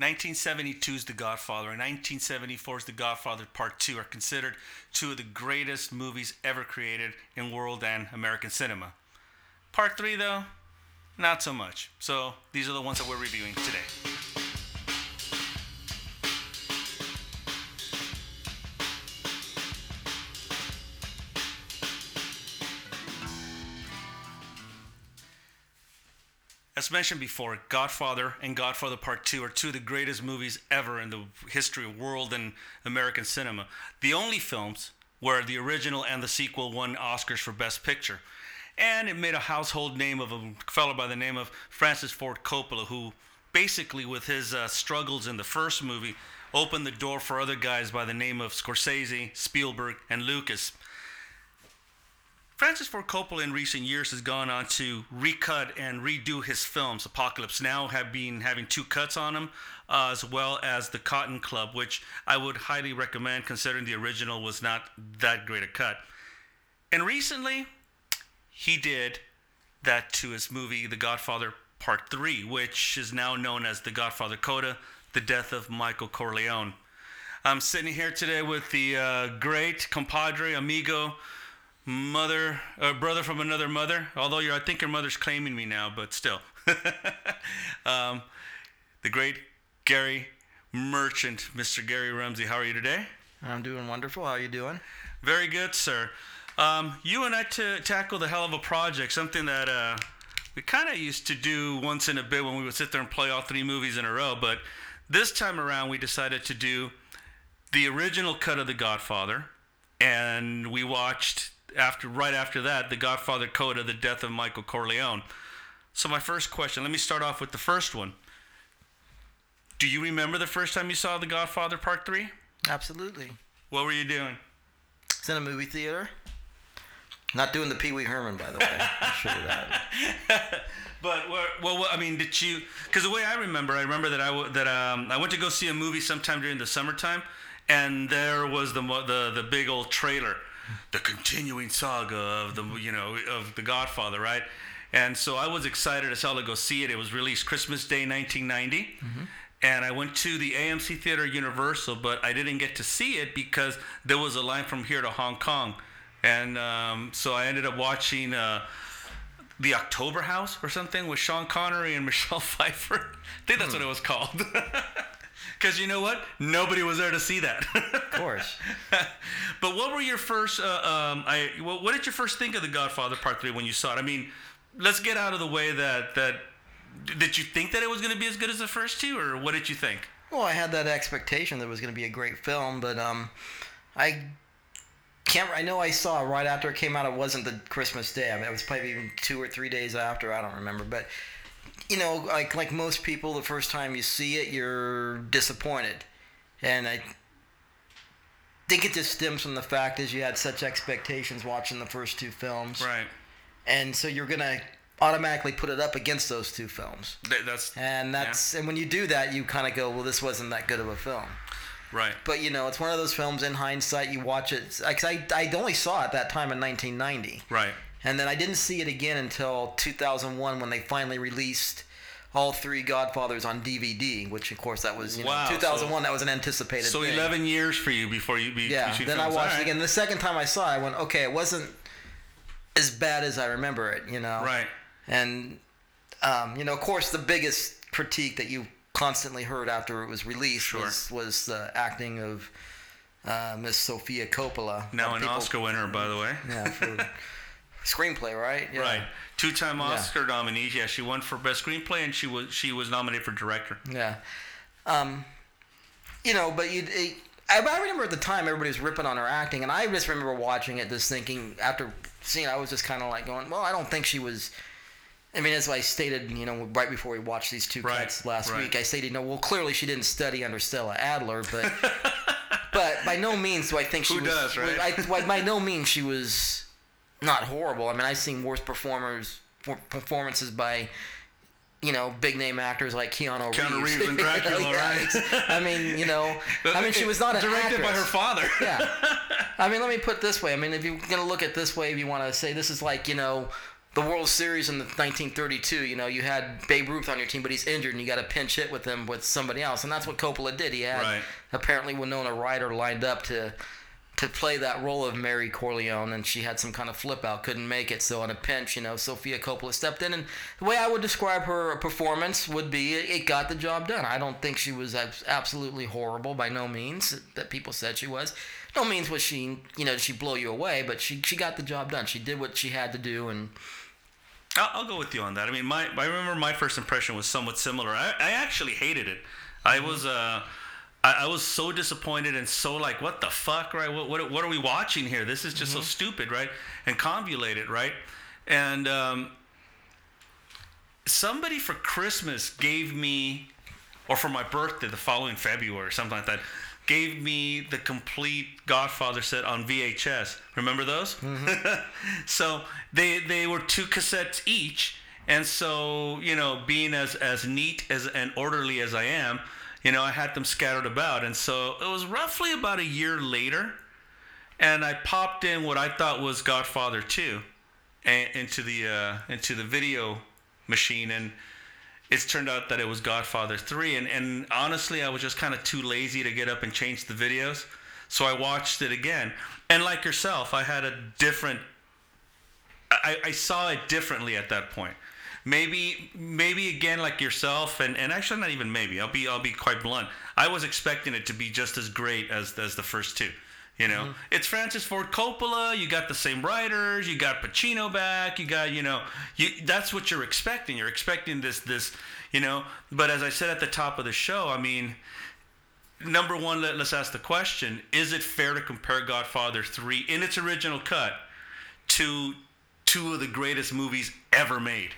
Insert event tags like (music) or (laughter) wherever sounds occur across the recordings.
1972's The Godfather and 1974's The Godfather Part 2 are considered two of the greatest movies ever created in world and American cinema. Part 3, though, not so much. So these are the ones that we're reviewing today. As mentioned before, Godfather and Godfather Part 2 are two of the greatest movies ever in the history of world and American cinema. The only films where the original and the sequel won Oscars for Best Picture. And it made a household name of a fellow by the name of Francis Ford Coppola, who basically, with his uh, struggles in the first movie, opened the door for other guys by the name of Scorsese, Spielberg, and Lucas. Francis Ford Coppola in recent years has gone on to recut and redo his films. Apocalypse Now have been having two cuts on them, uh, as well as The Cotton Club, which I would highly recommend considering the original was not that great a cut. And recently, he did that to his movie The Godfather Part 3, which is now known as The Godfather Coda, The Death of Michael Corleone. I'm sitting here today with the uh, great compadre, amigo, mother, uh, brother from another mother. Although I think your mother's claiming me now, but still. (laughs) um, the great Gary Merchant, Mr. Gary Rumsey. How are you today? I'm doing wonderful. How are you doing? Very good, sir. Um, you and I t- tackled a hell of a project, something that uh, we kind of used to do once in a bit when we would sit there and play all three movies in a row. But this time around, we decided to do the original cut of The Godfather, and we watched after right after that, The Godfather Coda, The Death of Michael Corleone. So my first question, let me start off with the first one. Do you remember the first time you saw The Godfather Part 3? Absolutely. What were you doing? It's in a movie theater. Not doing the Pee Wee Herman, by the way. I'm sure that. But well, well, I mean, did you? Because the way I remember, I remember that I that um, I went to go see a movie sometime during the summertime, and there was the the the big old trailer, the continuing saga of the you know of the Godfather, right? And so I was excited as hell to go see it. It was released Christmas Day, 1990. And I went to the AMC Theater Universal, but I didn't get to see it because there was a line from here to Hong Kong. And um, so I ended up watching uh, The October House or something with Sean Connery and (laughs) Michelle Pfeiffer. I think that's what it was called. (laughs) (laughs) Because you know what? Nobody was there to see that. Of course. (laughs) but what were your first? Uh, um, I what, what did you first think of The Godfather Part Three when you saw it? I mean, let's get out of the way that that did you think that it was going to be as good as the first two, or what did you think? Well, I had that expectation that it was going to be a great film, but um, I can't. I know I saw it right after it came out. It wasn't the Christmas Day. I mean, it was probably even two or three days after. I don't remember, but you know, like like most people, the first time you see it, you're disappointed, and I think it just stems from the fact is you had such expectations watching the first two films, Right. and so you're gonna automatically put it up against those two films. Th- that's And that's and when you do that, you kind of go, well, this wasn't that good of a film. right. But you know, it's one of those films. In hindsight, you watch it. Cause I I only saw it that time in 1990, Right. And then I didn't see it again until 2001 when they finally released all three Godfathers on DVD. Which of course that was you Wow, know 2001. that was an anticipated. So thing. 11 years for you before you be Yeah. Then I watched All it again. The second time I saw it, I went, okay, it wasn't as bad as I remember it. You know. Right. And um, you know, of course, the biggest critique that you constantly heard after it was released Sure. was was the acting of uh, Miss Sofia Coppola. Now an people- Oscar winner, by the way. Yeah, for (laughs) screenplay, right? Yeah. Right. Two-time Yeah. Oscar nominee. Yeah, she won for best screenplay, and she was she was nominated for director. Yeah. Um, you know, but you. I, I remember at the time everybody was ripping on her acting, and I just remember watching it, just thinking after seeing, I was just kind of like going, "Well, I don't think she was." I mean, as I stated, you know, right before we watched these two Right, cuts last right. week, I stated, you know, well, clearly she didn't study under Stella Adler, but (laughs) but by no means do I think she Who was. does, right? I, by no means she was not horrible. I mean, I've seen worse performers performances by. You know, big name actors like Keanu Reeves. Keanu Reeves in (laughs) Dracula, Yeah, right? (laughs) I mean, you know, (laughs) I mean, she was not an directed by her father. Yeah. I mean, let me put this way. I mean, if you're gonna look at this way, if you want to say this is like, you know, the World Series in the 1932, you know, you had Babe Ruth on your team, but he's injured, and you got a pinch hit with him with somebody else, and that's what Coppola did. He had Right. apparently Winona Ryder lined up to to play that role of Mary Corleone, and she had some kind of flip out, couldn't make it. So on a pinch, you know, Sofia Coppola stepped in, and the way I would describe her performance would be it, got the job done. I don't think she was absolutely horrible by no means that people said she was. No means was she, you know, she blow you away, but she she got the job done. She did what she had to do, and I'll, I'll go with you on that. I mean, my I remember my first impression was somewhat similar. I, I actually hated it. I was uh, I, I was so disappointed and so like, what the fuck, right? What what, what are we watching here? This is just so stupid, right? And convoluted, right? And um, somebody for Christmas gave me, or for my birthday the following February, or something like that, gave me the complete Godfather set on VHS. Remember those? (laughs) so they they were two cassettes each, and so you know, being as as neat as and orderly as I am, you know, I had them scattered about, and so it was roughly about a year later, and I popped in what I thought was Godfather two, and into the uh, into the video machine, and it's turned out that it was Godfather 3 and, and honestly I was just kind of too lazy to get up and change the videos. So I watched it again. And like yourself I had a different I, I saw it differently at that point maybe maybe again like yourself and, and actually not even maybe I'll be I'll be quite blunt I was expecting it to be just as great as as the first two you know, mm-hmm. it's Francis Ford Coppola. You got the same writers. You got Pacino back. You got, you know, you that's what you're expecting. You're expecting this, this, you know. But as I said at the top of the show, I mean, number one, let, let's ask the question: Is it fair to compare Godfather Three in its original cut to two of the greatest movies ever made?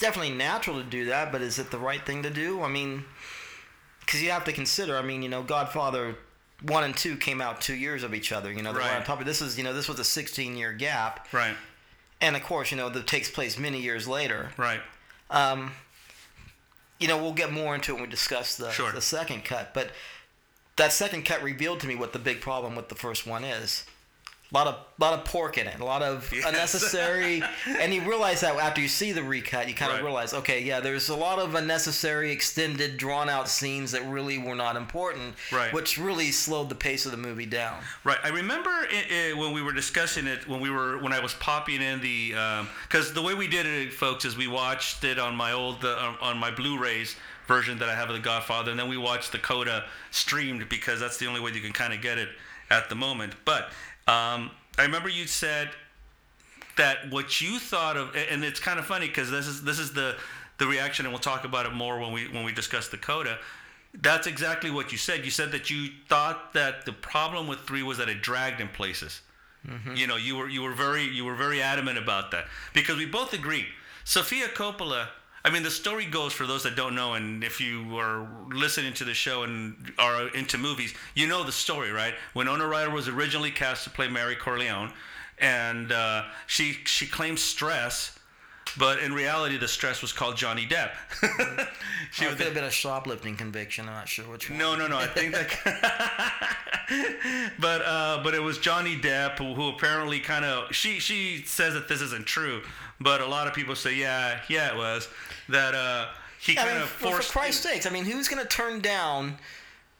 It's definitely natural to do that. But is it the right thing to do? I mean, because you have to consider. I mean, you know, Godfather one and two came out two years of each other. You know, Right. on top of this is you know this was a 16 year gap, Right, and of course you know that takes place many years later. right, Um, you know, we'll get more into it when we discuss the Sure. the second cut, but that second cut revealed to me what the big problem with the first one is. A lot of lot of pork in it, a lot of Yes. unnecessary, (laughs) and you realize that after you see the recut, you kind Right. of realize, okay, yeah, there's a lot of unnecessary, extended, drawn out scenes that really were not important, Right. which really slowed the pace of the movie down. Right. I remember it, it, when we were discussing it when we were when I was popping in the because the way we did it, folks, is we watched it on my old uh, on my Blu-rays version that I have of The Godfather, and then we watched the Coda streamed because that's the only way you can kind of get it at the moment. But um, I remember you said that what you thought of, and it's kind of funny because this is this is the the reaction, and we'll talk about it more when we when we discuss the coda. That's exactly what you said. You said that you thought that the problem with three was that it dragged in places. You know, you were you were very you were very adamant about that because we both agree. Sofia Coppola. I mean, the story goes for those that don't know, and if you are listening to the show and are into movies, you know the story, right? When Winona Ryder was originally cast to play Mary Corleone, and uh, she she claimed stress, but in reality, the stress was called Johnny Depp. (laughs) she It was could have been a shoplifting conviction. I'm not sure which one. no, no, no. I think that. (laughs) but uh, but it was Johnny Depp who, who apparently kind of she she says that this isn't true, but a lot of people say yeah yeah it was that uh, he I kind mean, of well, forced. for Christ's sakes, I mean, who's going to turn down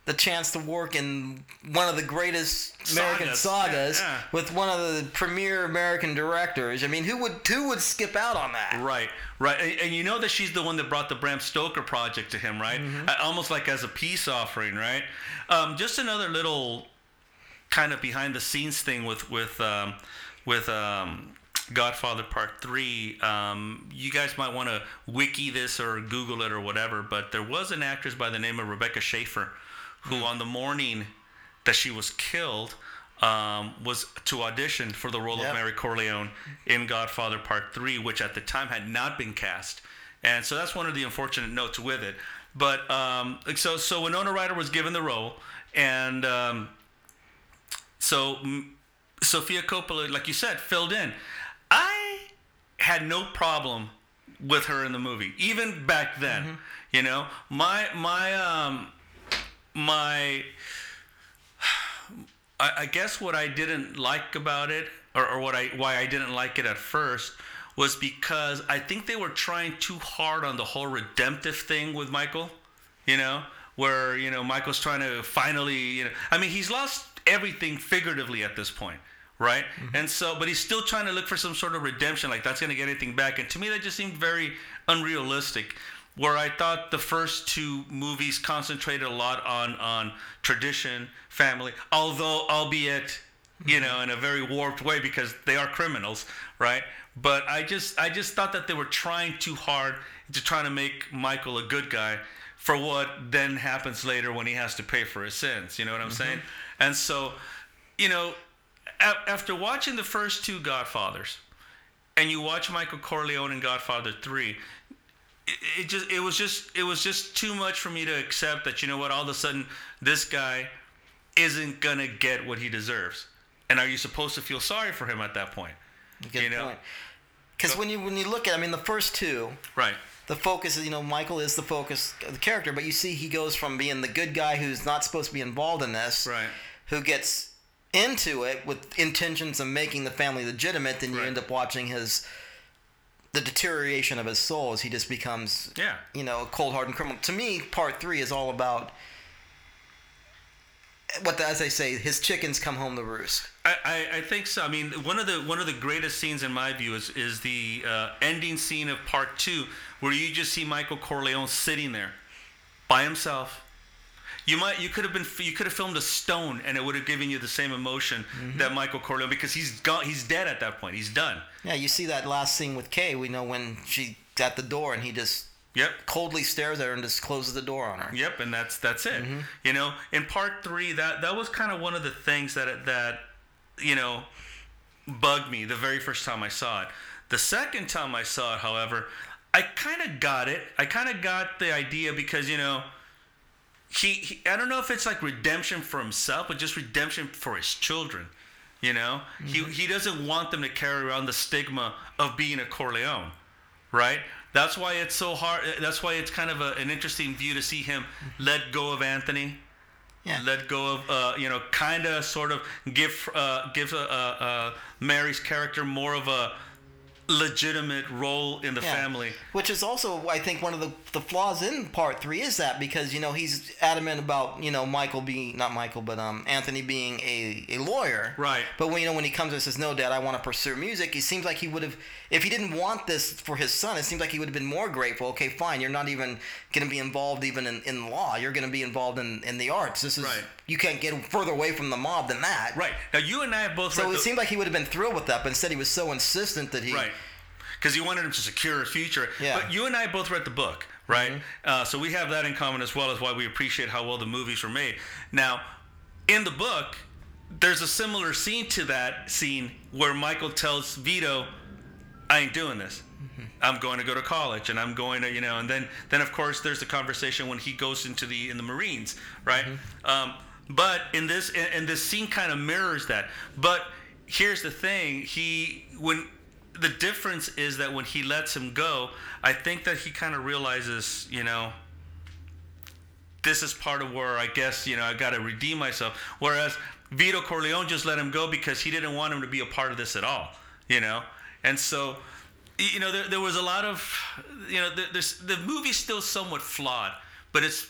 the chance to work in one of the greatest American Sagas, sagas yeah, yeah. with one of the premier American directors? I mean, who would who would skip out on that? Right, right, and, and you know that she's the one that brought the Bram Stoker project to him, right? Mm-hmm. Uh, Almost like as a peace offering, right? Um, just another little kind of behind the scenes thing with with um, with um, Godfather Part Three. Um, you guys might want to wiki this or Google it or whatever, but there was an actress by the name of Rebecca Schaeffer who, Hmm. on the morning that she was killed. Um, was to audition for the role Yep. of Mary Corleone in Godfather Part 3, which at the time had not been cast. And so that's one of the unfortunate notes with it. But um, so, so Winona Ryder was given the role, and um, so mm, Sofia Coppola, like you said, filled in. I had no problem with her in the movie, even back then. You know, my my um my I, I guess what I didn't like about it or, or what I why I didn't like it at first was because I think they were trying too hard on the whole redemptive thing with Michael. You know, where you know Michael's trying to finally, you know, I mean he's lost everything figuratively at this point, right? Mm-hmm. And so, but he's still trying to look for some sort of redemption, like that's going to get anything back. And to me, that just seemed very unrealistic. Where I thought the first two movies concentrated a lot on on tradition, family, although albeit you know in a very warped way because they are criminals, right? But I just I just thought that they were trying too hard to try to make Michael a good guy for what then happens later when he has to pay for his sins. You know what I'm mm-hmm. saying? And so, you know, after watching the first two Godfathers, and you watch Michael Corleone in Godfather Three, it, it just it was just it was just too much for me to accept that you know what all of a sudden this guy isn't gonna get what he deserves. And are you supposed to feel sorry for him at that point? Good you know? Because when you when you look at, I mean, the first two, right? the focus is you know Michael is the focus of the character, but you see he goes from being the good guy who's not supposed to be involved in this, right? Who gets into it with intentions of making the family legitimate, then you right. end up watching his the deterioration of his soul as he just becomes yeah you know a cold hardened criminal. To me, part three is all about what the, as I say, his chickens come home to roost. I, I, I, think so. I mean, one of the one of the greatest scenes in my view is is the uh, ending scene of part two, where you just see Michael Corleone sitting there by himself. You might you could have been you could have filmed a stone and it would have given you the same emotion mm-hmm. that Michael Corleone because he's gone he's dead at that point he's done. Yeah, you see that last scene with Kay. We know when she's at the door and he just Yep. Coldly stares at her and just closes the door on her. Yep, and that's that's it. Mm-hmm. You know, in part three, that that was kind of one of the things that that you know bugged me the very first time I saw it. The second time I saw it, however, I kind of got it. I kind of got the idea because you know. He, he, I don't know if it's like redemption for himself, but just redemption for his children. You know, mm-hmm. he he doesn't want them to carry around the stigma of being a Corleone, right? That's why it's so hard. That's why it's kind of a, an interesting view to see him let go of Anthony. Yeah. Let go of, uh, you know, kind of, sort of give uh, give Mary's character more of a legitimate role in the yeah. family. Which is also, I think, one of the, the flaws in part three is that because you know he's adamant about you know Michael being not Michael but um Anthony being a, a lawyer. Right. But when you know when he comes and says no, Dad, I want to pursue music, it seems like he would have if he didn't want this for his son, it seems like he would have been more grateful. Okay, fine, you're not even going to be involved even in, in law. You're going to be involved in, in the arts. This is right. you can't get further away from the mob than that. Right. Now you and I have both. So it the, seemed like he would have been thrilled with that, but instead he was so insistent that he. Right because he wanted him to secure a future. Yeah. But you and I both read the book, right? Mm-hmm. Uh, so we have that in common as well as why we appreciate how well the movies were made. Now, in the book, there's a similar scene to that scene where Michael tells Vito, "I ain't doing this. Mm-hmm. I'm going to go to college, and I'm going to, you know." And then, then of course, there's the conversation when he goes into the in the Marines, right? Mm-hmm. Um, but in this, and this scene kind of mirrors that. But here's the thing: he when the difference is that when he lets him go, I think that he kind of realizes, you know, this is part of where I guess, you know, I got to redeem myself. Whereas Vito Corleone just let him go because he didn't want him to be a part of this at all, you know? And so, you know, there, there was a lot of, you know, there's, the movie's still somewhat flawed, but it's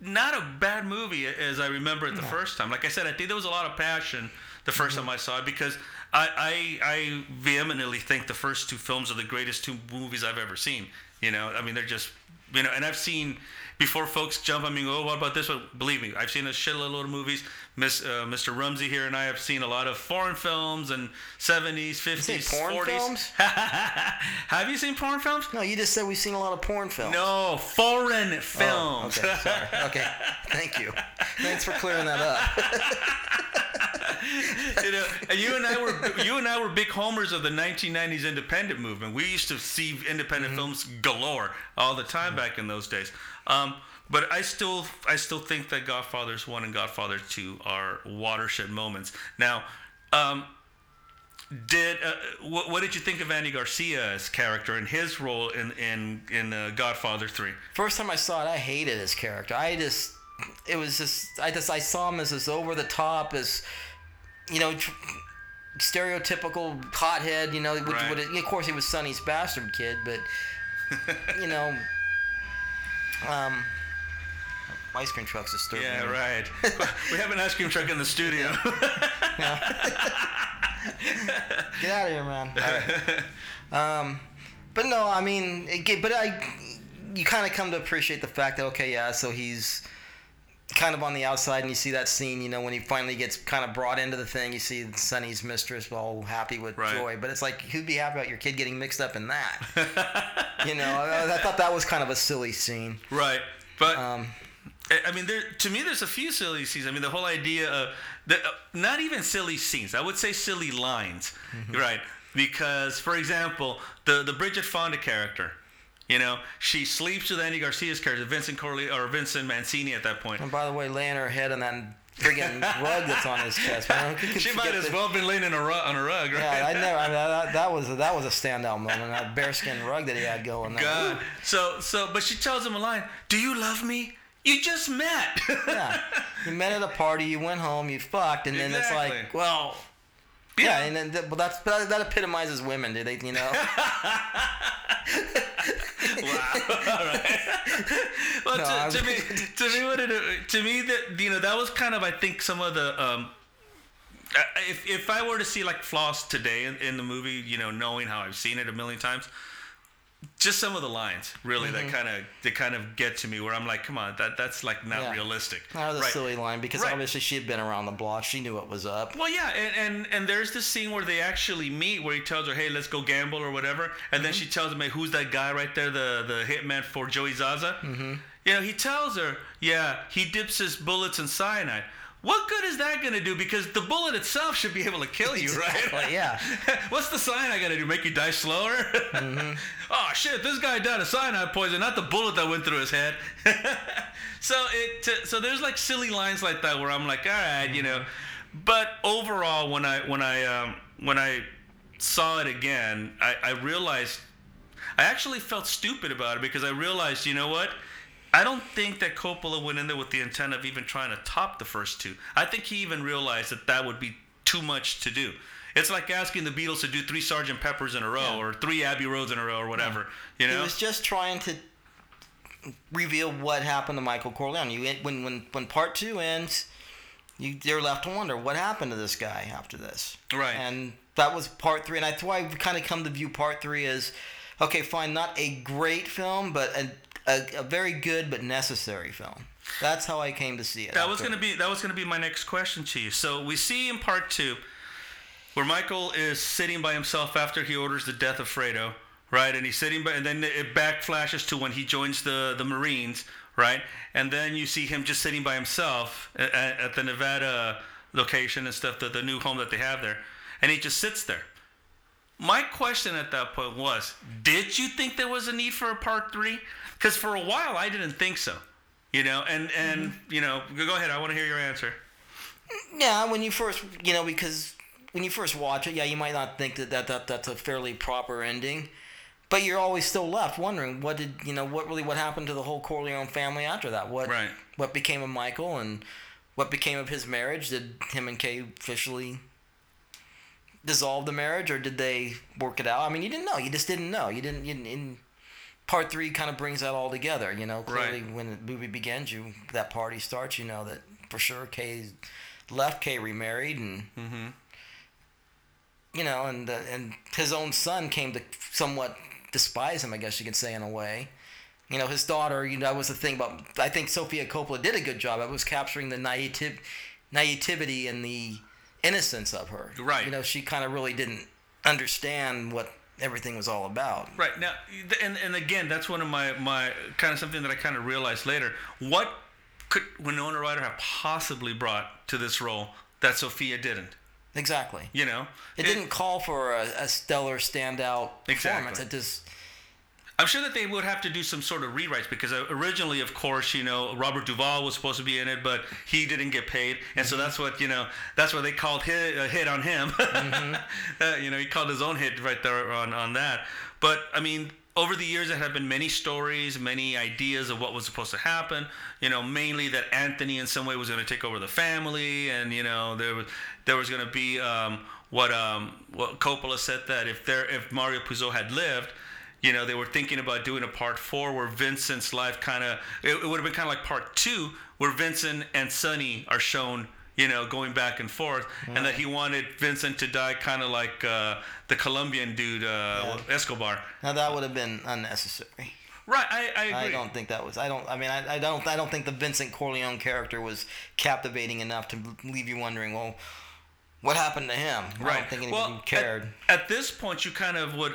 not a bad movie as I remember it the no. first time. Like I said, I think there was a lot of passion the 1st mm-hmm. time I saw it because I, I, I vehemently think the first two films are the greatest two movies I've ever seen. You know, I mean, they're just, you know, and I've seen before folks jump on me and go, oh, what about this one? Believe me, I've seen a shitload of movies. Miss, uh, Mr. Rumsey here and I have seen a lot of foreign films and 70s, 50s, porn 40s. Films? (laughs) have you seen porn films? No, you just said we've seen a lot of porn films. No, foreign films. Oh, okay, sorry. Okay, thank you. Thanks for clearing that up. (laughs) you know, and you and I were you and I were big homers of the 1990s independent movement. We used to see independent mm-hmm. films galore all the time mm-hmm. back in those days. Um, but I still I still think that Godfathers one and Godfather two are watershed moments. Now, um, did uh, what, what, did you think of Andy Garcia's character and his role in in in uh, Godfather three? First time I saw it, I hated his character. I just it was just I just I saw him as this over the top as you know, stereotypical hothead. You know, which Right. would of course he was Sonny's bastard kid, but (laughs) you know, um, ice cream truck's disturbing. Yeah, me. right. (laughs) we have an ice cream truck in the studio. (laughs) Get out of here, man. Right. Um, but no, I mean, it, but I, you kind of come to appreciate the fact that okay, yeah, so he's kind of on the outside, and you see that scene, you know, when he finally gets kind of brought into the thing. You see Sonny's mistress all happy with Right. joy, but it's like who'd be happy about your kid getting mixed up in that? (laughs) you know, I, I thought that was kind of a silly scene. right. But Um, I- mean, there to me, there's a few silly scenes. I mean, the whole idea of the, uh, not even silly scenes. I would say silly lines, right? Because, for example, the the Bridget Fonda character, you know, she sleeps with Andy Garcia's character, Vincent Corley or Vincent Mancini at that point. and by the way, laying her head on that friggin' (laughs) rug that's on his chest. Man, She might as that- well been laying in a rug, on a rug, right? Yeah, I (laughs) never. I mean, that, that was that was a standout moment. That bearskin rug that he had going. there. God. So so, but she tells him a line. Do you love me? You just met. (laughs) Yeah, you met at a party, you went home, you fucked, and then it's like, well, yeah, and then th- well, that's that, that epitomizes women, do they? You know, right. (laughs) well, No, to, to me, to me, what it, to me that you know that was kind of I think some of the um, if if I were to see like Floss today in, in the movie, you know, knowing how I've seen it a million times, just some of the lines really that kind of they kind of get to me where I'm like, come on, that that's like not Yeah. realistic. that was a Right. silly line because Right. obviously she had been around the block, she knew what was up. Well, yeah, and, and and there's this scene where they actually meet, where he tells her, "Hey, let's go gamble or whatever," and then she tells him, "Hey, who's that guy right there, the the hitman for Joey Zaza?" Mm-hmm. You know, he tells her, "Yeah, he dips his bullets in cyanide." What good is that gonna do? Because the bullet itself should be able to kill you, right? Exactly, yeah. (laughs) What's the cyanide gonna do? Make you die slower? Mm-hmm. (laughs) oh shit! This guy died of cyanide poison, not the bullet that went through his head. (laughs) so it so there's like silly lines like that where I'm like, all right, you know. But overall, when I when I um, when I saw it again, I, I realized I actually felt stupid about it because I realized, you know what? I don't think that Coppola went in there with the intent of even trying to top the first two. I think he even realized that that would be too much to do. It's like asking the Beatles to do three Sergeant Peppers in a row Yeah. or three Abbey Roads in a row or whatever. You know, He was just trying to reveal what happened to Michael Corleone. You when when when part two ends, you they're left to wonder what happened to this guy after this. Right. And that was part three, and that's why I kind of come to view part three as okay, fine, not a great film, but a a, a very good but necessary film. That's how I came to see it. That was gonna be that was gonna be my next question to you. So we see in part two where Michael is sitting by himself after he orders the death of Fredo, right? And he's sitting by, and then it back flashes to when he joins the the Marines, right? And then you see him just sitting by himself at, at the Nevada location and stuff, the, the new home that they have there, and he just sits there. My question at that point was, did you think there was a need for a part three? Because for a while I didn't think so. You know, and and mm-hmm. you know, go go ahead. I want to hear your answer. Yeah, when you first, you know, because when you first watch it, yeah, you might not think that, that, that that's a fairly proper ending, but you're always still left wondering what did you know what really what happened to the whole Corleone family after that? What Right. what became of Michael and what became of his marriage? Did him and Kay officially dissolve the marriage, or did they work it out? I mean, you didn't know. You just didn't know. You didn't. You didn't part three kind of brings that all together. You know, clearly Right. when the movie begins, you that party starts. You know that for sure Kay left, Kay remarried, and Mm-hmm. you know, and uh, and his own son came to somewhat despise him, I guess you could say in a way. You know, his daughter. You know, that was the thing about. I think Sofia Coppola did a good job. It was capturing the naive, naivety and the innocence of her. Right. You know, she kind of really didn't understand what everything was all about. Right now, and and again, that's one of my my kind of something that I kind of realized later. What could Winona Ryder have possibly brought to this role that Sofia didn't? Exactly. You know, It didn't call for a, a stellar standout performance. It just I'm sure that they would have to do some sort of rewrites because uh, originally, of course, you know, Robert Duvall was supposed to be in it, but he didn't get paid, and so that's what you know. That's why they called hit a hit on him. (laughs) uh, you know, he called his own hit right there on on that. But I mean, over the years, there have been many stories, many ideas of what was supposed to happen. You know, mainly that Anthony in some way was going to take over the family, and you know, there was there was going to be um, what um what Coppola said that if there if Mario Puzo had lived, you know, they were thinking about doing a part four where Vincent's life kind of it, it would have been kind of like part two where Vincent and Sonny are shown. You know, going back and forth, and that he wanted Vincent to die kind of like uh, the Colombian dude uh, Escobar. Now that would have been unnecessary. Right, I, I agree. I don't think that was. I don't. I mean, I, I don't. I don't think the Vincent Corleone character was captivating enough to leave you wondering. Well, what happened to him? Right. I don't think anybody well, cared. At, at this point, you kind of would,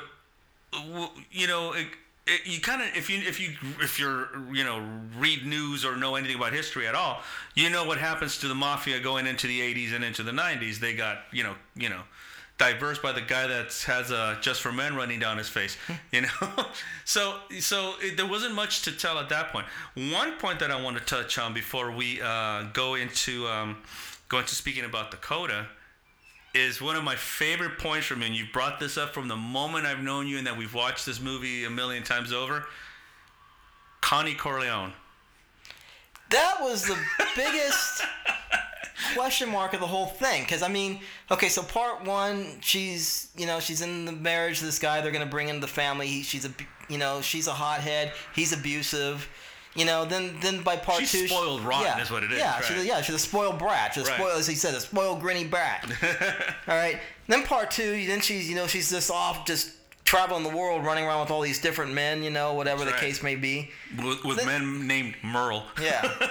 you know, it, it, you kind of if you if you if you're you know read news or know anything about history at all, you know what happens to the mafia going into the 80s and into the 90s. They got you know you know diverse by the guy that has a just for men running down his face (laughs) you know? So so it, there wasn't much to tell at that point. One point that i want to touch on before we uh, go into um, go into speaking about the Coda is one of my favorite points from you and you brought this up from the moment i've known you and that we've watched this movie a million times over connie corleone. That was the biggest (laughs) question mark of the whole thing because i mean okay so part one she's you know she's in the marriage to this guy they're gonna bring into the family he, she's a you know she's a hothead he's abusive you know then then by part She's two she- spoiled rotten yeah, is what it is, yeah right. she's a, yeah she's a spoiled brat she's a Right. spoiled as he said a spoiled grinny brat (laughs) all right then part two then she's you know she's just off just traveling the world running around with all these different men you know whatever That's the right. case may be with, with Then- men named merle yeah. (laughs)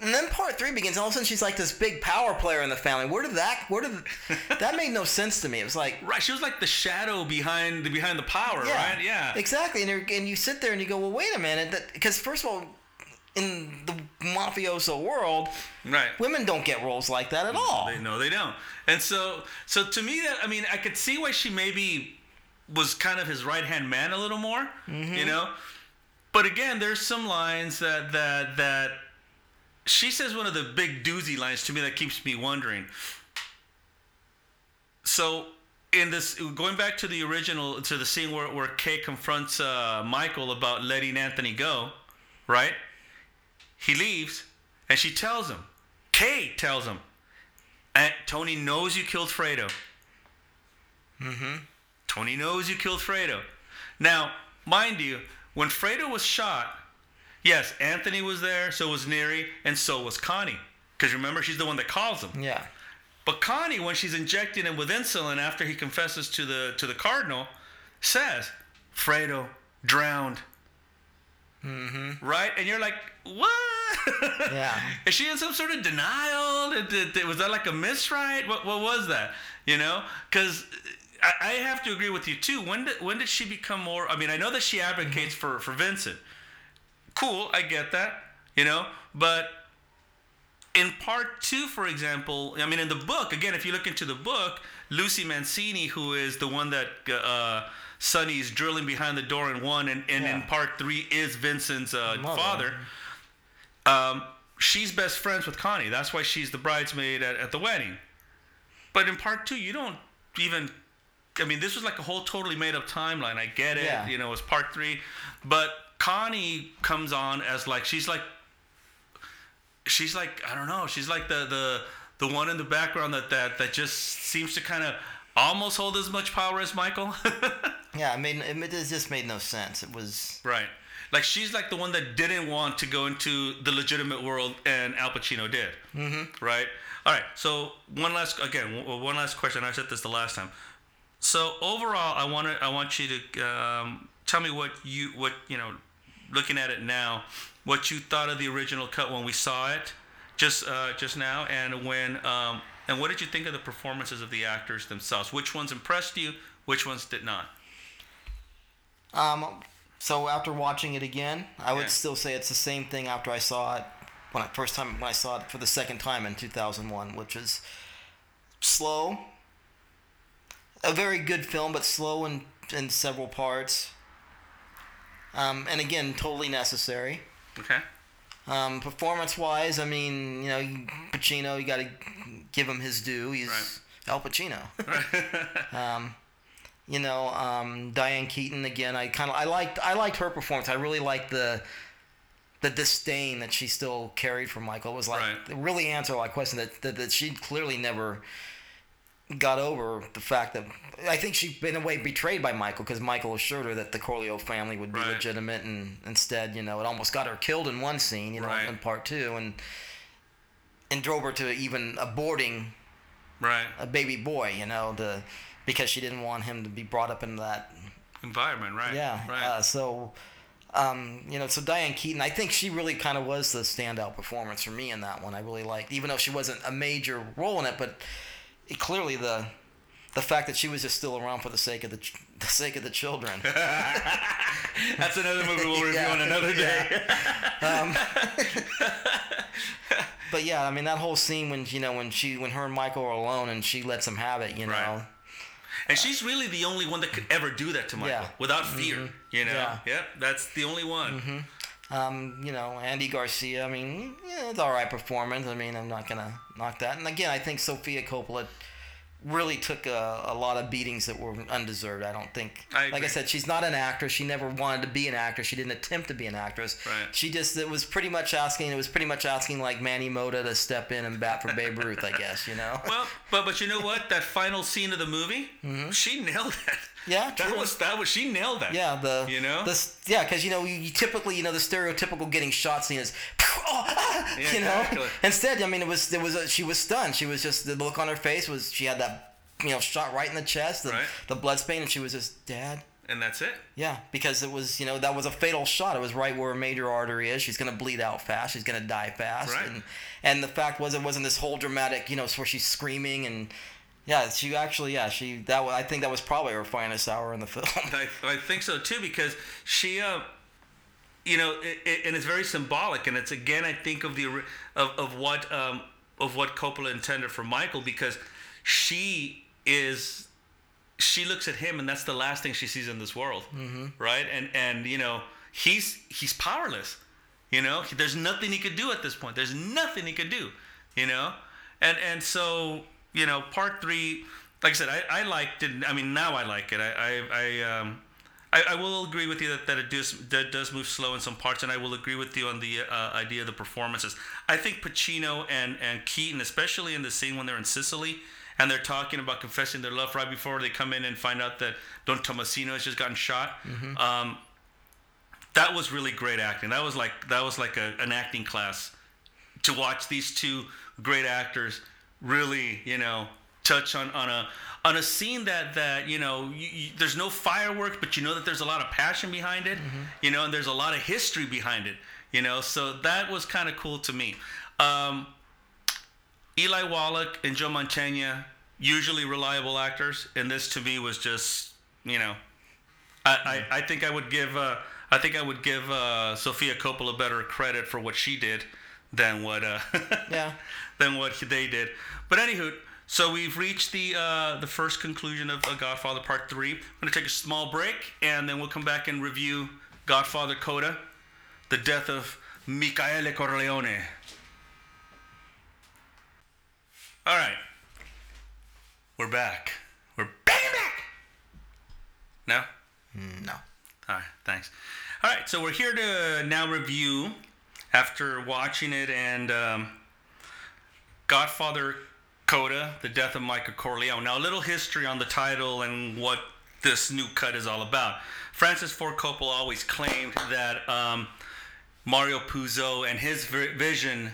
And then part three begins. All of a sudden, she's like this big power player in the family. Where did that? Where did (laughs) that made no sense to me? It was like, right she was like the shadow behind the behind the power yeah, right yeah exactly. And, you're, and you sit there and you go, well, wait a minute, because first of all, in the mafioso world, right women don't get roles like that at all. They no, they don't. And so, so to me, that I mean, I could see why she maybe was kind of his right hand man a little more, Mm-hmm. you know. But again, there's some lines that that that she says one of the big doozy lines to me that keeps me wondering. So in this, going back to the original, to the scene where where Kay confronts uh, Michael about letting Anthony go, right? He leaves, and she tells him. Kay tells him, and Tony knows you killed Fredo. Mm-hmm. Tony knows you killed Fredo. Now, mind you, when Fredo was shot, yes, Anthony was there, so was Neri, and so was Connie. Because remember, she's the one that calls him. Yeah. But Connie, when she's injecting him with insulin after he confesses to the to the cardinal, says, "Fredo drowned." Mm-hmm. Right, and you're like, "What?" (laughs) Yeah. Is she in some sort of denial? Did, did- did- was that like a miswrite? What what was that? You know, because. I, I have to agree with you too. When did when did she become more? I mean, I know that she advocates for for Vincent. Cool, I get that. You know, but in part two, for example, I mean, in the book, again, if you look into the book, Lucy Mancini, who is the one that uh, Sonny's drilling behind the door in one, and, and in part three is Vincent's uh, father. Um, she's best friends with Connie. That's why she's the bridesmaid at, at the wedding. But in part two, you don't even. I mean, this was like a whole totally made up timeline. I get it. Yeah. You know, it's part three. But Connie comes on as like, she's like she's like I don't know. She's like the the the one in the background that that that just seems to kind of almost hold as much power as Michael. (laughs) Yeah. I mean, it, it just made no sense. It was. right. Like she's like the one that didn't want to go into the legitimate world, and Al Pacino did. Mm-hmm. Right. All right. So one last again, one last question. I said this the last time. So overall, I want to I want you to um, tell me what you what you know, looking at it now, what you thought of the original cut when we saw it, just uh, just now, and when um, and what did you think of the performances of the actors themselves? Which ones impressed you? Which ones did not? Um. So after watching it again, I would Yeah. still say it's the same thing after I saw it when I first time when I saw it for the second time in 2001, which is slow. A very good film, but slow in in several parts. Um, and again, totally necessary. Okay. Um, performance wise, I mean, you know, Pacino, you got to give him his due. He's Right. Al Pacino. (laughs) um, you know, um, Diane Keaton again. I kind of I liked I liked her performance. I really liked the the disdain that she still carried for Michael. It was like Right. really answered a lot of questions that, that that she clearly never got over the fact that I think she in a way betrayed by Michael because Michael assured her that the Corleone family would be Right. legitimate, and instead, you know, it almost got her killed in one scene, you know, Right. in part two, and and drove her to even aborting Right. a baby boy, you know, the because she didn't want him to be brought up in that Environment. Right. yeah. Right. Uh, so, um, you know, so Diane Keaton, I think she really kind of was the standout performance for me in that one. I really liked, even though she wasn't a major role in it, but clearly the the fact that she was just still around for the sake of the ch- the sake of the children. (laughs) That's another movie we'll review Yeah. on another day. (laughs) but yeah, I mean that whole scene when you know when she when her and Michael are alone and she lets him have it, you know. Right. And she's really the only one that could ever do that to Michael Yeah. Mm-hmm. without fear. You know. Yeah. Yep. That's the only one. Um, you know, Andy Garcia. I mean, yeah, it's all right performance. I mean, I'm not gonna knock that. And again, I think Sofia Coppola really took a, a lot of beatings that were undeserved. I don't think. I like I said, she's not an actress. She never wanted to be an actress. She didn't attempt to be an actress. Right. She just it was pretty much asking. It was pretty much asking like Manny Mota to step in and bat for Babe Ruth. I guess you know. Well, but but you know what? That final scene of the movie, mm-hmm. she nailed it. Yeah, That was that was she nailed that. Yeah, the You know? the yeah, because you know you, you typically you know the stereotypical getting shot scene is oh, ah, Yeah, you know. exactly. Instead, I mean, it was it was a, she was stunned. She was just the look on her face was she had that you know shot right in the chest, the, Right. the blood stain, and she was just dad. And that's it. Yeah, because it was you know that was a fatal shot. It was right where a major artery is. She's gonna bleed out fast. She's gonna die fast. Right. And and the fact was it wasn't this whole dramatic you know where she's screaming and. Yeah, she actually, yeah, she that I think that was probably her finest hour in the (laughs) film. I, I think so too because she, uh, you know, it, it, and it's very symbolic, and it's again I think of the of, of what um, of what Coppola intended for Michael because she is she looks at him and that's the last thing she sees in this world, mm-hmm. right? And and you know he's he's powerless, you know. There's nothing he could do at this point. There's nothing he could do, you know. And and so you know, part three, like I said, I, I liked it. I mean, now I like it. I I, I um. I, I will agree with you that, that it does that does move slow in some parts, and I will agree with you on the uh, idea of the performances. I think Pacino and, and Keaton, especially in the scene when they're in Sicily and they're talking about confessing their love right before they come in and find out that Don Tommasino has just gotten shot. Um, that was really great acting. That was like that was like a, an acting class to watch these two great actors really, you know, touch on, on a on a scene that that you know you, you, there's no fireworks, but you know that there's a lot of passion behind it, you know, and there's a lot of history behind it, you know. So that was kind of cool to me. Um, Eli Wallach and Joe Mantegna, usually reliable actors, and this to me was just, you know, I, I, I think I would give uh, I think I would give uh, Sofia Coppola better credit for what she did than what uh, (laughs) Yeah. Than what they did. But anywho, so we've reached the uh, the first conclusion of uh, Godfather Part Three. I'm gonna take a small break, and then we'll come back and review Godfather Coda, the death of Michael Corleone. All right, we're back. We're back and back. No. No. All right, thanks. All right, so we're here to now review, after watching it, and um, Godfather Coda, The Death of Michael Corleone. Now, a little history on the title and what this new cut is all about. Francis Ford Coppola always claimed that um, Mario Puzo and his vi- vision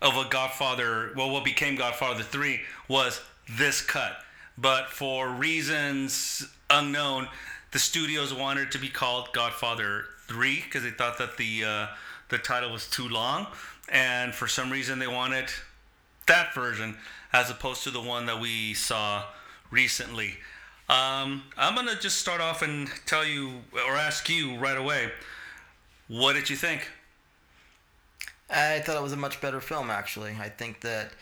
of a Godfather, well, what became Godfather 3 was this cut. But for reasons unknown, the studios wanted to be called Godfather 3 because they thought that the uh, the title was too long, and for some reason they wanted that version as opposed to the one that we saw recently. Um, I'm gonna just start off and tell you or ask you right away, what did you think? I thought it was a much better film, actually. I think that,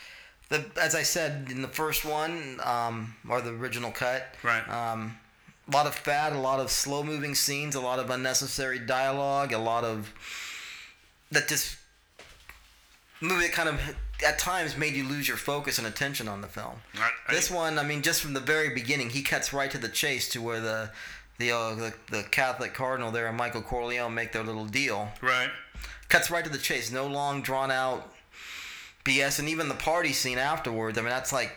the as I said in the first one, um, or the original cut, Right. um, a lot of fat, a lot of slow moving scenes, a lot of unnecessary dialogue, a lot of that just movie that kind of at times made you lose your focus and attention on the film. I- I- this one, I mean, just from the very beginning, he cuts right to the chase to where the the uh, the, the Catholic cardinal there and Michael Corleone make their little deal Right. cuts right to the chase. No long drawn out BS, and even the party scene afterwards. I mean, that's like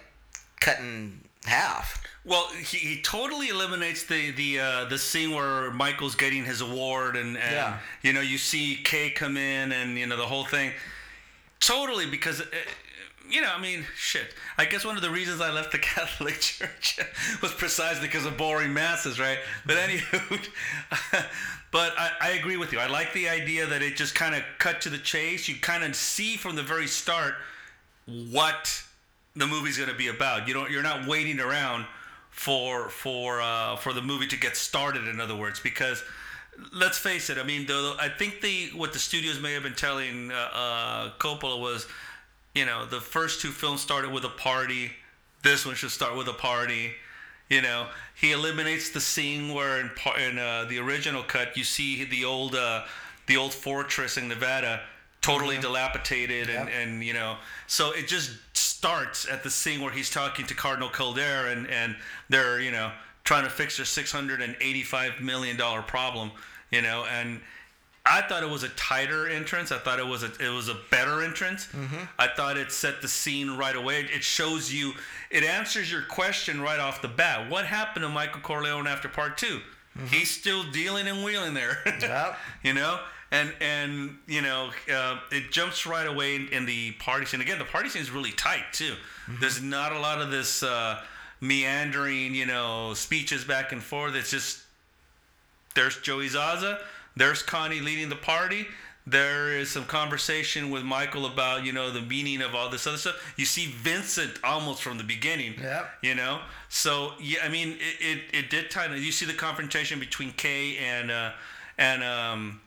cutting half. Well, he, he totally eliminates the the uh, the scene where Michael's getting his award, and, and Yeah. you know you see Kay come in, and you know the whole thing. Totally, because uh, you know, I mean, shit. I guess one of the reasons I left the (laughs) Catholic Church was precisely because of boring masses, right? But anywho, (laughs) but I, I agree with you. I like the idea that it just kind of cut to the chase. You kind of see from the very start what the movie's going to be about. You don't. You're not waiting around for for uh, for the movie to get started. In other words, because let's face it. I mean, the, I think the what the studios may have been telling uh, uh, Coppola was, you know, the first two films started with a party. This one should start with a party. You know, he eliminates the scene where in, par- in uh, the original cut you see the old uh, the old fortress in Nevada totally dilapidated and, Yep. and you know so it just starts at the scene where he's talking to Cardinal Gilday and and they're you know trying to fix their 685 million dollar problem you know and I thought it was a tighter entrance. I thought it was a it was a better entrance. I thought it set the scene right away. It shows you, it answers your question right off the bat. What happened to Michael Corleone after part 2 He's still dealing and wheeling there. (laughs) Yep. you know, and and you know, uh, it jumps right away in, in the party scene. Again, the party scene is really tight too. There's not a lot of this uh, meandering, you know, speeches back and forth. It's just there's Joey Zaza, there's Connie leading the party. There is some conversation with Michael about, you know, the meaning of all this other stuff. You see Vincent almost from the beginning. Yeah. You know? So, yeah, I mean, it, it, it did kind of, you see the confrontation between Kay and, uh, and, um,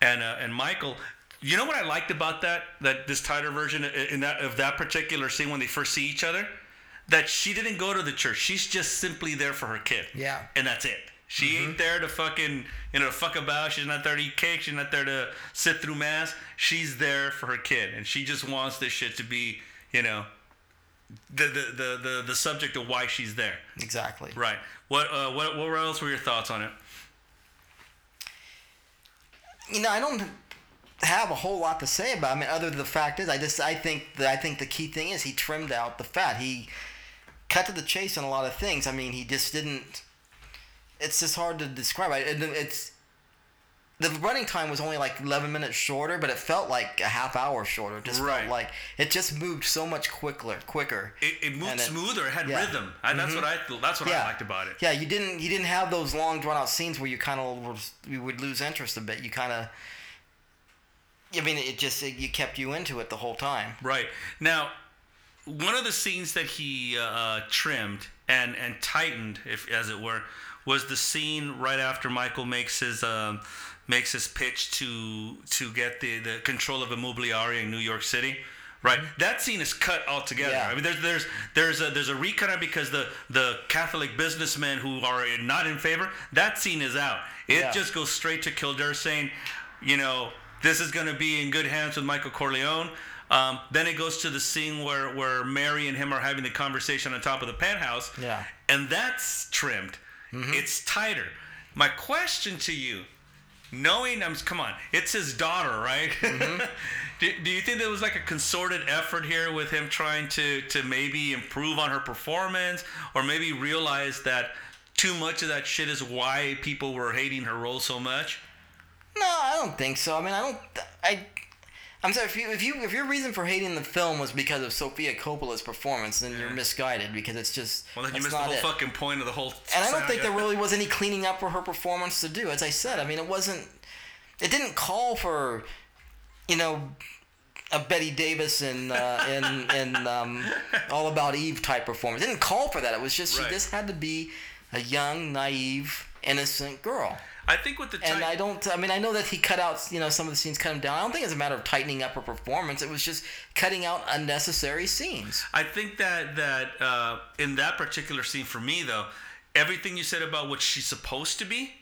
and, uh, and Michael. You know what I liked about that, that this tighter version in that, of that particular scene when they first see each other? That she didn't go to the church. She's just simply there for her kid. Yeah. And that's it. She ain't there to fucking, you know, to fuck about. She's not there to eat cake. She's not there to sit through mass. She's there for her kid, and she just wants this shit to be, you know, the the the the, the subject of why she's there. Exactly. Right. What uh what what else were your thoughts on it? you know, I don't have a whole lot to say about. It. I mean, other than the fact is, I just I think that I think the key thing is he trimmed out the fat. He cut to the chase on a lot of things. I mean, he just didn't. It's just hard to describe. I- it- It's the running time was only like 11 minutes shorter, but it felt like a half hour shorter. It just Right. felt like it just moved so much quicker, quicker. It, it moved it- smoother. It had yeah. rhythm. I, that's mm-hmm. what I that's what I liked about it. Yeah, you didn't you didn't have those long drawn out scenes where you kind of you would lose interest a bit. You kind of I mean, it just it, you kept you into it the whole time. Right. Now, one of the scenes that he uh, trimmed and and tightened, if as it were, was the scene right after Michael makes his um, makes his pitch to to get the, the control of Immobiliare in New York City. Right, that scene is cut altogether. Yeah. I mean, there's there's there's a there's a recut because the the Catholic businessmen who are not in favor, that scene is out. It Yeah. just goes straight to Gilday saying, you know, this is going to be in good hands with Michael Corleone. Um, then it goes to the scene where, where Mary and him are having the conversation on top of the penthouse. Yeah. And that's trimmed. It's tighter. My question to you, knowing I'm come on, it's his daughter, right? (laughs) do, do you think there was like a concerted effort here with him trying to to maybe improve on her performance, or maybe realize that too much of that shit is why people were hating her role so much? No, I don't think so. I mean, I don't. I. I'm sorry if you if you if your reason for hating the film was because of Sofia Coppola's performance, then you're misguided because it's just. Well, then you that's missed the not whole it. fucking point of the whole. And I don't think saga. there really was any cleaning up for her performance to do. As I said, I mean, it wasn't. It didn't call for, you know, a Betty Davis and uh, (laughs) and and um, All About Eve type performance. It didn't call for that. It was just Right. she just had to be a young, naive, innocent girl. I think with the And I don't. I mean, I know that he cut out, you know, some of the scenes, cut them down. I don't think it's a matter of tightening up her performance. It was just cutting out unnecessary scenes. I think that that uh, in that particular scene for me though, everything you said about what she's supposed to be,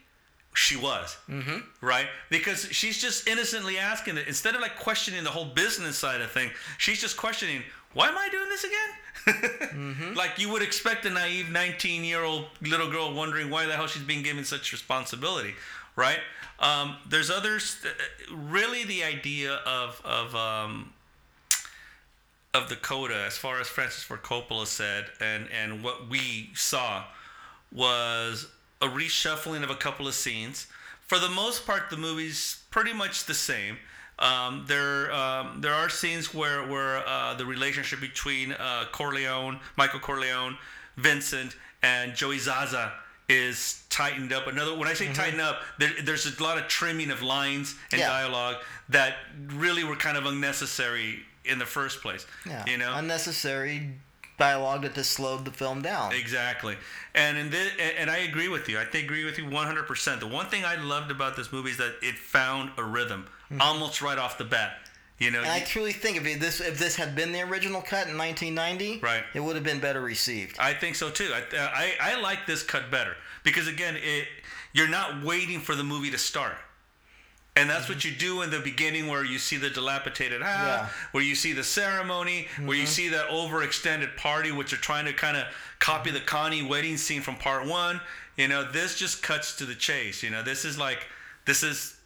she was. Mm-hmm. Right? Because she's just innocently asking it instead of like questioning the whole business side of thing. She's just questioning, why am I doing this again? Like you would expect a naive 19 year old little girl wondering why the hell she's being given such responsibility, right? Um, there's others. uh, Really, the idea of of um, of the coda, as far as Francis Ford Coppola said, and and what we saw was a reshuffling of a couple of scenes. For the most part, the movie's pretty much the same. Um, there, um, there are scenes where where uh, the relationship between uh, Corleone, Michael Corleone, Vincent, and Joey Zaza is tightened up. Another, when I say tighten up, there, there's a lot of trimming of lines and Yeah. dialogue that really were kind of unnecessary in the first place. Yeah. You know, Unnecessary dialogue that just slowed the film down. Exactly, and in this, and I agree with you. I agree with you 100. percent The one thing I loved about this movie is that it found a rhythm almost right off the bat. You know, Mm-hmm. And I truly think if this if this had been the original cut in 1990, Right. it would have been better received. I think so too. I, I I like this cut better because again, it you're not waiting for the movie to start. And that's what mm-hmm. you do in the beginning, where you see the dilapidated house, Yeah. where you see the ceremony, where you mm-hmm. see that overextended party, which are trying to kind of copy the mm-hmm. Connie wedding scene from part one. You know, this just cuts to the chase. You know, this is like, this is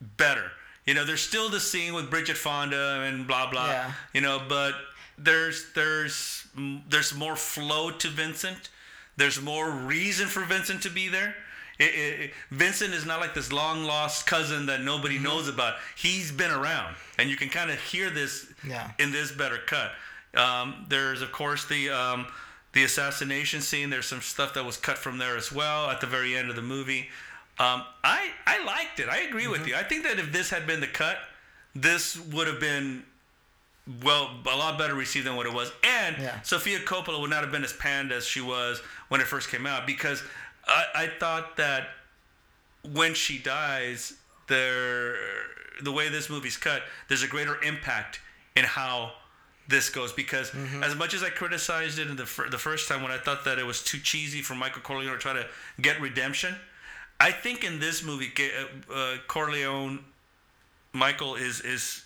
better. You know, there's still the scene with Bridget Fonda and blah blah. Yeah. You know, but there's there's mm, there's more flow to Vincent. There's more reason for Vincent to be there. It, it, Vincent is not like this long lost cousin that nobody Mm-hmm. knows about. He's been around, and you can kind of hear this Yeah. in this better cut. Um, there's of course the um, the assassination scene. There's some stuff that was cut from there as well at the very end of the movie. Um, I I liked it. I agree Mm-hmm. with you. I think that if this had been the cut, this would have been well a lot better received than what it was. And Yeah. Sofia Coppola would not have been as panned as she was when it first came out because I, I thought that when she dies, there the way this movie's cut, there's a greater impact in how this goes because Mm-hmm. as much as I criticized it in the fir- the first time when I thought that it was too cheesy for Michael Corleone to try to get redemption, I think in this movie, uh, uh, Corleone, Michael is is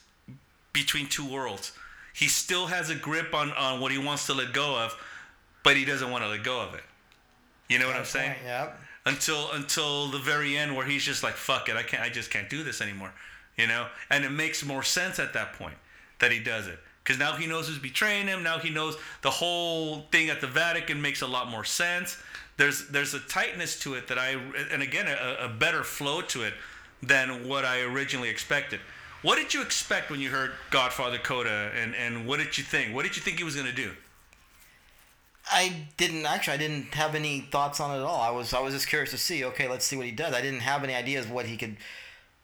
between two worlds. He still has a grip on on what he wants to let go of, but he doesn't want to let go of it. You know what I'm saying? Yep. until until the very end where he's just like fuck it i can't i just can't do this anymore you know? And it makes more sense at that point that he does it. Because now he knows who's betraying him. Now he knows the whole thing at the vatican makes a lot more sense. There's there's a tightness to it that i and again a, a better flow to it than what i originally expected. What did you expect when you heard godfather coda? And and what did you think? What did you think he was going to do I didn't actually. I didn't have any thoughts on it at all. I was I was just curious to see. Okay, let's see what he does. I didn't have any ideas what he could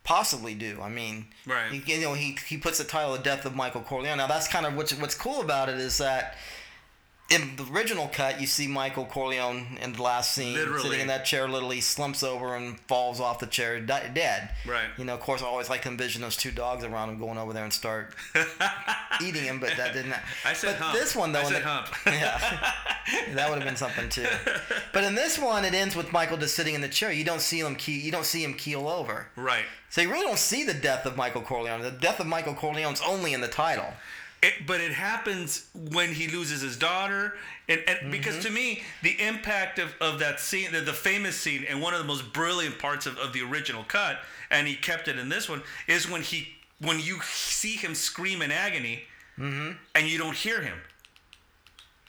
possibly do. I mean, Right. He, you know, he he puts the title "The Death of Michael Corleone." Now that's kind of what's what's cool about it is that. In the original cut, you see Michael Corleone in the last scene Literally. sitting in that chair. Literally slumps over and falls off the chair, di- dead. Right. You know, of course, I always like to envision those two dogs around him going over there and start (laughs) eating him, but that didn't. i said but hump this one though, i said the- hump (laughs) yeah, that would have been something too. (laughs) But in this one, it ends with Michael just sitting in the chair. You don't see him keel. You don't see him keel over. right So you really don't see the death of Michael Corleone. The death of Michael Corleone's only in the title. It, but it happens when he loses his daughter, and, and mm-hmm. because to me, the impact of, of that scene, the, the famous scene, and one of the most brilliant parts of, of the original cut, and he kept it in this one, is when he when you see him scream in agony, mm-hmm. and you don't hear him.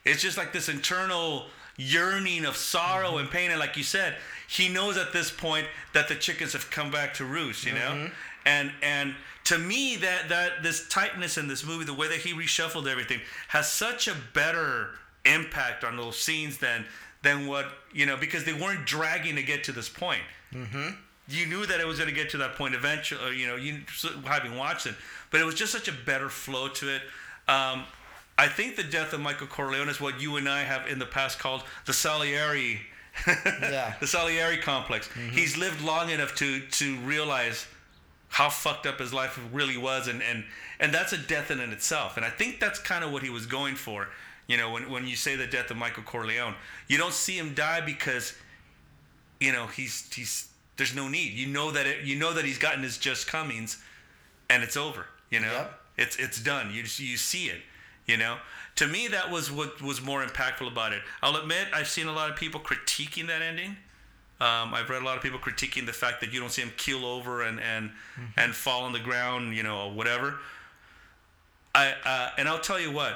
It's just like this internal yearning of sorrow mm-hmm. and pain, and like you said, he knows at this point that the chickens have come back to roost, you know, and and to me that that this tightness in this movie, the way that he reshuffled everything, has such a better impact on those scenes than than what you know because they weren't dragging to get to this point. Mm-hmm. You knew that it was going to get to that point eventually, uh, you know, you having watched it, but it was just such a better flow to it. Um, I think the death of Michael Corleone is what you and I have in the past called the Salieri, (laughs) Yeah. the Salieri complex. Mm-hmm. He's lived long enough to to realize how fucked up his life really was, and and and that's a death in and itself. And I think that's kind of what he was going for. You know, when when you say the death of Michael Corleone, you don't see him die because you know he's he's there's no need. You know that it, you know that he's gotten his just comings, and it's over. You know, Yep. it's it's done. You you see it. You know, to me that was what was more impactful about it. I'll admit I've seen a lot of people critiquing that ending. Um, I've read a lot of people critiquing the fact that you don't see him keel over and and and fall on the ground, you know, or whatever. I uh, and I'll tell you what,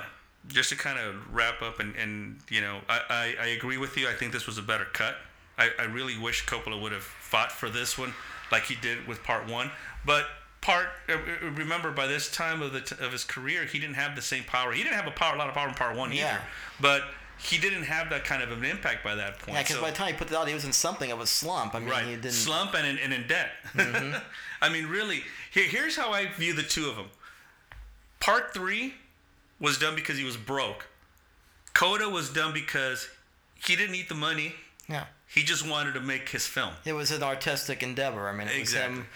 just to kind of wrap up and, and you know, I, I, I agree with you. I think this was a better cut. I, I really wish Coppola would have fought for this one like he did with part one. But part uh, uh, remember by this time of the of his career, he didn't have the same power. He didn't have a power a lot of power in part one either. Yeah. But he didn't have that kind of an impact by that point. Yeah, because So- by the time he put it out, he was in something of a slump. I mean, right he didn't. slump and in, and in debt (laughs) i mean really here, here's how i view the two of them part three was done because he was broke coda was done because he didn't need the money Yeah. he just wanted to make his film It was an artistic endeavor. I mean, it was him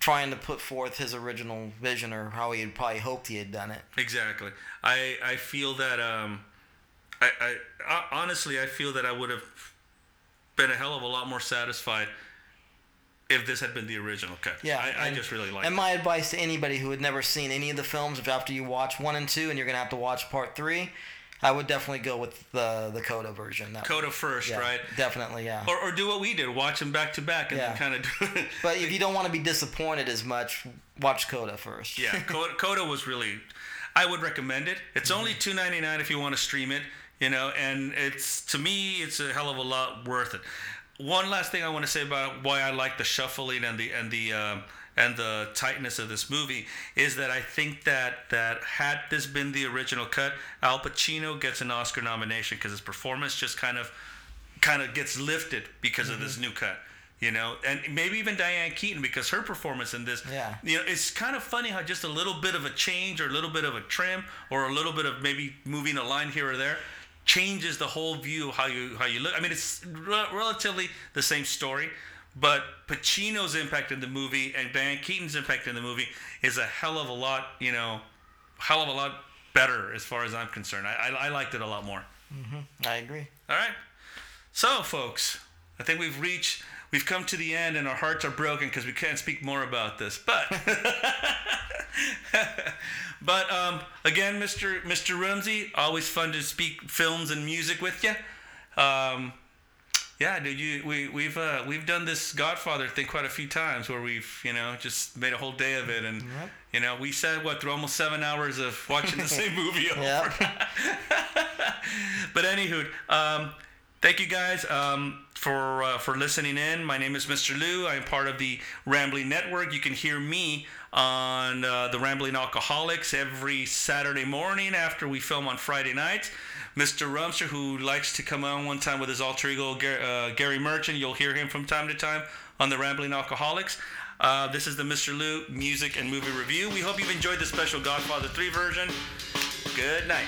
trying to put forth his original vision or how he had probably hoped he had done it. exactly i i feel that um I, I, I honestly i feel that i would have been a hell of a lot more satisfied if this had been the original cut Yeah, i, I and- just really like And it my advice to anybody who had never seen any of the films, if after you watch one and two, and you're gonna have to watch part three, I would definitely go with the the Coda version. That coda first yeah, right Definitely, yeah. or, or do what we did watch them back to back and Yeah. then kind of do it (laughs) but if you don't want to be disappointed as much, watch Coda first. Yeah, (laughs) Coda, Coda was really. I would recommend it. It's only Mm-hmm. two ninety nine if you want to stream it. You know, and it's to me, it's a hell of a lot worth it. One last thing I want to say about why I like the shuffling and the and the um, and the tightness of this movie is that I think that that had this been the original cut, Al Pacino gets an Oscar nomination because his performance just kind of kind of gets lifted because of Mm-hmm. this new cut. You know, and maybe even Diane Keaton because her performance in this Yeah. you know, it's kind of funny how just a little bit of a change or a little bit of a trim or a little bit of maybe moving a line here or there changes the whole view of how you how you look. I mean, it's re- relatively the same story, but Pacino's impact in the movie and Diane Keaton's impact in the movie is a hell of a lot, you know, hell of a lot better as far as I'm concerned. I, I, I liked it a lot more. Mm-hmm. I agree. All right. So, folks, I think we've reached, we've come to the end, and our hearts are broken because we can't speak more about this. But, (laughs) but um, again, Mr. Mr. Rumsey, always fun to speak films and music with you. Um, yeah, dude, you we we've uh, we've done this Godfather thing quite a few times where we've you know just made a whole day of it, and Yep. you know we said what through almost seven hours of watching the (laughs) same movie over. (laughs) But anywho, um, thank you guys um, for uh, for listening in. My name is Mr. Lou. I am part of the Rambling Network. You can hear me on uh, the Rambling Alcoholics every Saturday morning after we film on Friday nights. Mr. Rumster, who likes to come on one time with his alter ego Gar- uh, Gary Merchant, you'll hear him from time to time on the Rambling Alcoholics. Uh, this is the Mr. Lou Music and Movie Review. We hope you've enjoyed the special Godfather 3 version. Good night.